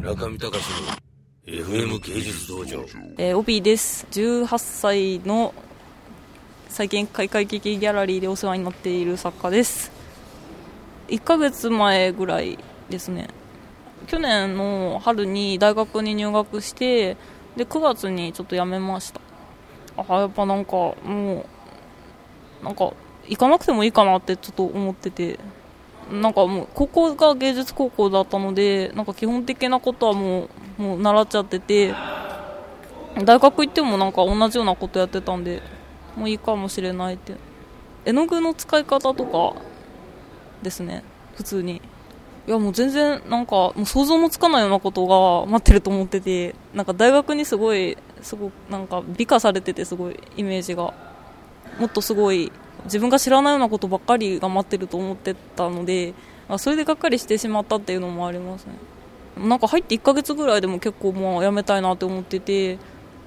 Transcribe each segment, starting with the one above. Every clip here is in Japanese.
中見隆の FM 芸術道場。えー、帯です。18歳の最近開会劇ギャラリーでお世話になっている作家です。1ヶ月前ぐらいですね。去年の春に大学に入学してで9月にちょっと辞めました。あやっぱなんかもうなんか行かなくてもいいかなってちょっと思ってて。なんかもう高校が芸術高校だったのでなんか基本的なことはもうもう習っちゃってて大学行ってもなんか同じようなことやってたんでもういいかもしれないって。絵の具の使い方とかですね普通に。いやもう全然なんかもう想像もつかないようなことが待ってると思っててなんか大学にすごいすごなんか美化されててすごいイメージが。もっとすごい自分が知らないようなことばっかりが待ってると思ってたのでそれでがっかりしてしまったっていうのもありますね。なんか入って1ヶ月ぐらいでも結構もう辞めたいなって思ってて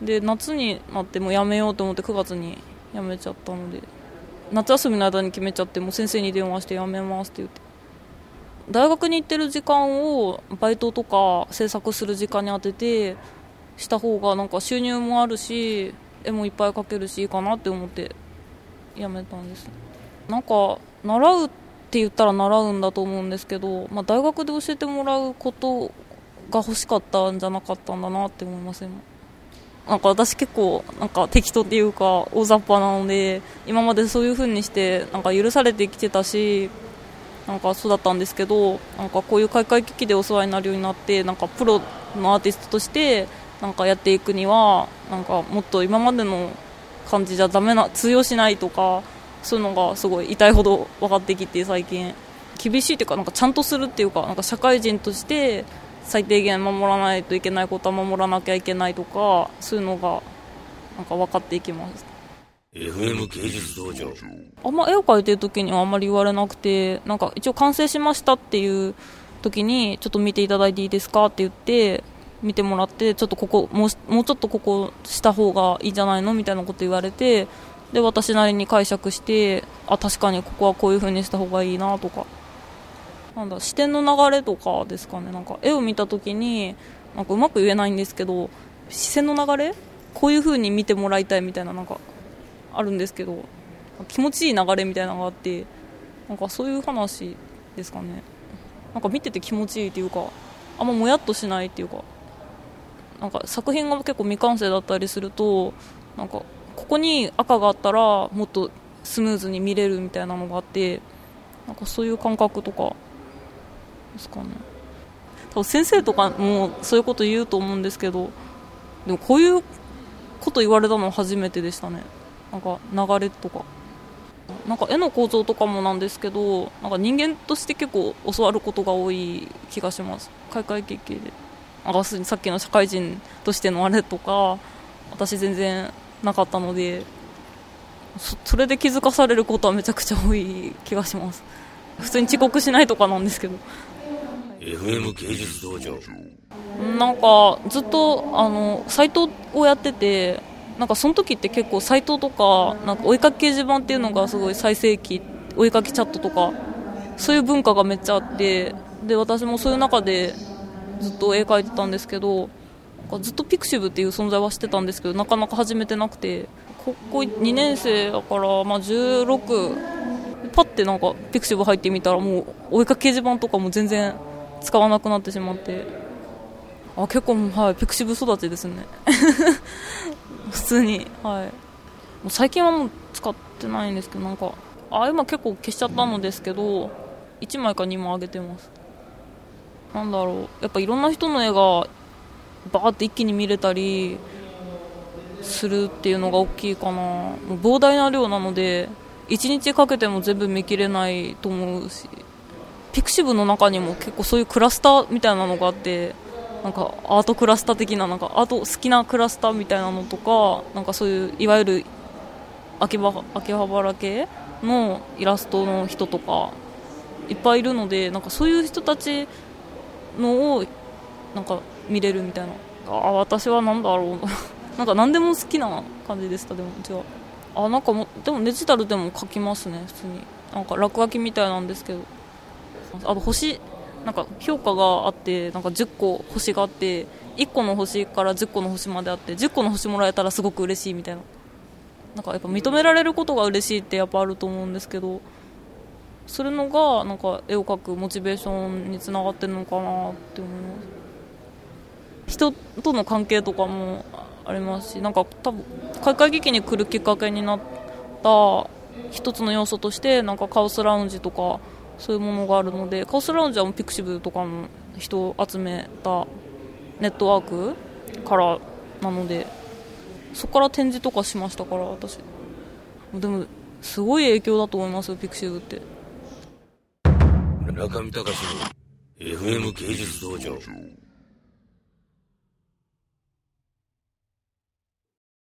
で夏になっても辞めようと思って9月に辞めちゃったので夏休みの間に決めちゃってもう先生に電話して辞めますって言って。大学に行ってる時間をバイトとか制作する時間に当ててした方がなんか収入もあるし絵もいっぱい描けるしいいかなって思って辞めたんです。なんか習うって言ったら習うんだと思うんですけど、まあ、大学で教えてもらうことが欲しかったんじゃなかったんだなって思います今。なんか私結構なんか適当っていうか大雑把なので今までそういう風にしてなんか許されてきてたしなんかそうだったんですけどなんかこういう開会機器でお世話になるようになってなんかプロのアーティストとしてなんかやっていくにはなんかもっと今までの感じじゃダメな通用しないとかそういうのがすごい痛いほど分かってきて最近。厳しいというかなんかちゃんとするっていうかなんか社会人として最低限守らないといけないことは守らなきゃいけないとかそういうのがなんか分かっていきます。FM 芸術道場。あんま絵を描いてる時にはあんまり言われなくてなんか一応完成しましたっていう時にちょっと見ていただいていいですかって言って見てもらってちょっとここもうもうちょっとここした方がいいんじゃないのみたいなこと言われてで私なりに解釈してあ確かにここはこういう風にした方がいいなとか。なんだ視点の流れとかですかね。なんか絵を見た時になんかうまく言えないんですけど視線の流れ？こういう風に見てもらいたいみたいななんかあるんですけど気持ちいい流れみたいなのがあってなんかそういう話ですかね。なんか見てて気持ちいいっていうかあんまもやっとしないっていうか。なんか作品が結構未完成だったりするとなんかここに赤があったらもっとスムーズに見れるみたいなのがあってなんかそういう感覚とかですかね。多分先生とかもそういうこと言うと思うんですけどでもこういうこと言われたのは初めてでしたね。なんか流れとか。なんか絵の構造とかもなんですけどなんか人間として結構教わることが多い気がします。開会経験で。あさっきの社会人としてのあれとか私全然なかったのでそれで気づかされることはめちゃくちゃ多い気がします。普通に遅刻しないとかなんですけど。FM 芸術道場。なんかずっとあのサイトをやっててなんかその時って結構サイトとかなんかお絵かき掲示板っていうのがすごい最盛期お絵かきチャットとかそういう文化がめっちゃあってで私もそういう中でずっと絵描いてたんですけどずっと pixiv っていう存在はしてたんですけどなかなか始めてなくてここ2年生だから、まあ、16パッてなんか pixiv 入ってみたらもうお絵かき掲示板とかも全然使わなくなってしまって。あ結構、はい、ピクシブ育ちですね。普通にはい。もう最近はもう使ってないんですけどなんかあ今結構消しちゃったのですけど1枚か2枚あげてます。なんだろう。やっぱいろんな人の絵がバーって一気に見れたりするっていうのが大きいかな。もう膨大な量なので1日かけても全部見切れないと思うしピクシブの中にも結構そういうクラスターみたいなのがあってなんかアートクラスター的ななんかアート好きなクラスターみたいなのとかなんかそういういわゆる秋葉秋葉原系のイラストの人とかいっぱいいるのでなんかそういう人たちのをなんか見れるみたいな。あ私は何だろう。なんか何でも好きな感じでしたでも違うあなんかもでもデジタルでも描きますね普通に。なんか落書きみたいなんですけど。あと星なんか評価があってなんか10個星があって1個の星から10個の星まであって10個の星もらえたらすごく嬉しいみたいな。なんかやっぱ認められることが嬉しいってやっぱあると思うんですけど。それのがなんか絵を描くモチベーションにつながってるのかなって思います人との関係とかもありますしなんか多分開会劇に来るきっかけになった一つの要素としてなんかカオスラウンジとかそういうものがあるのでカオスラウンジはもうピクシブとかの人を集めたネットワークからなのでそこから展示とかしましたから私。でもすごい影響だと思いますよピクシブって。中見隆の FM 芸術道場。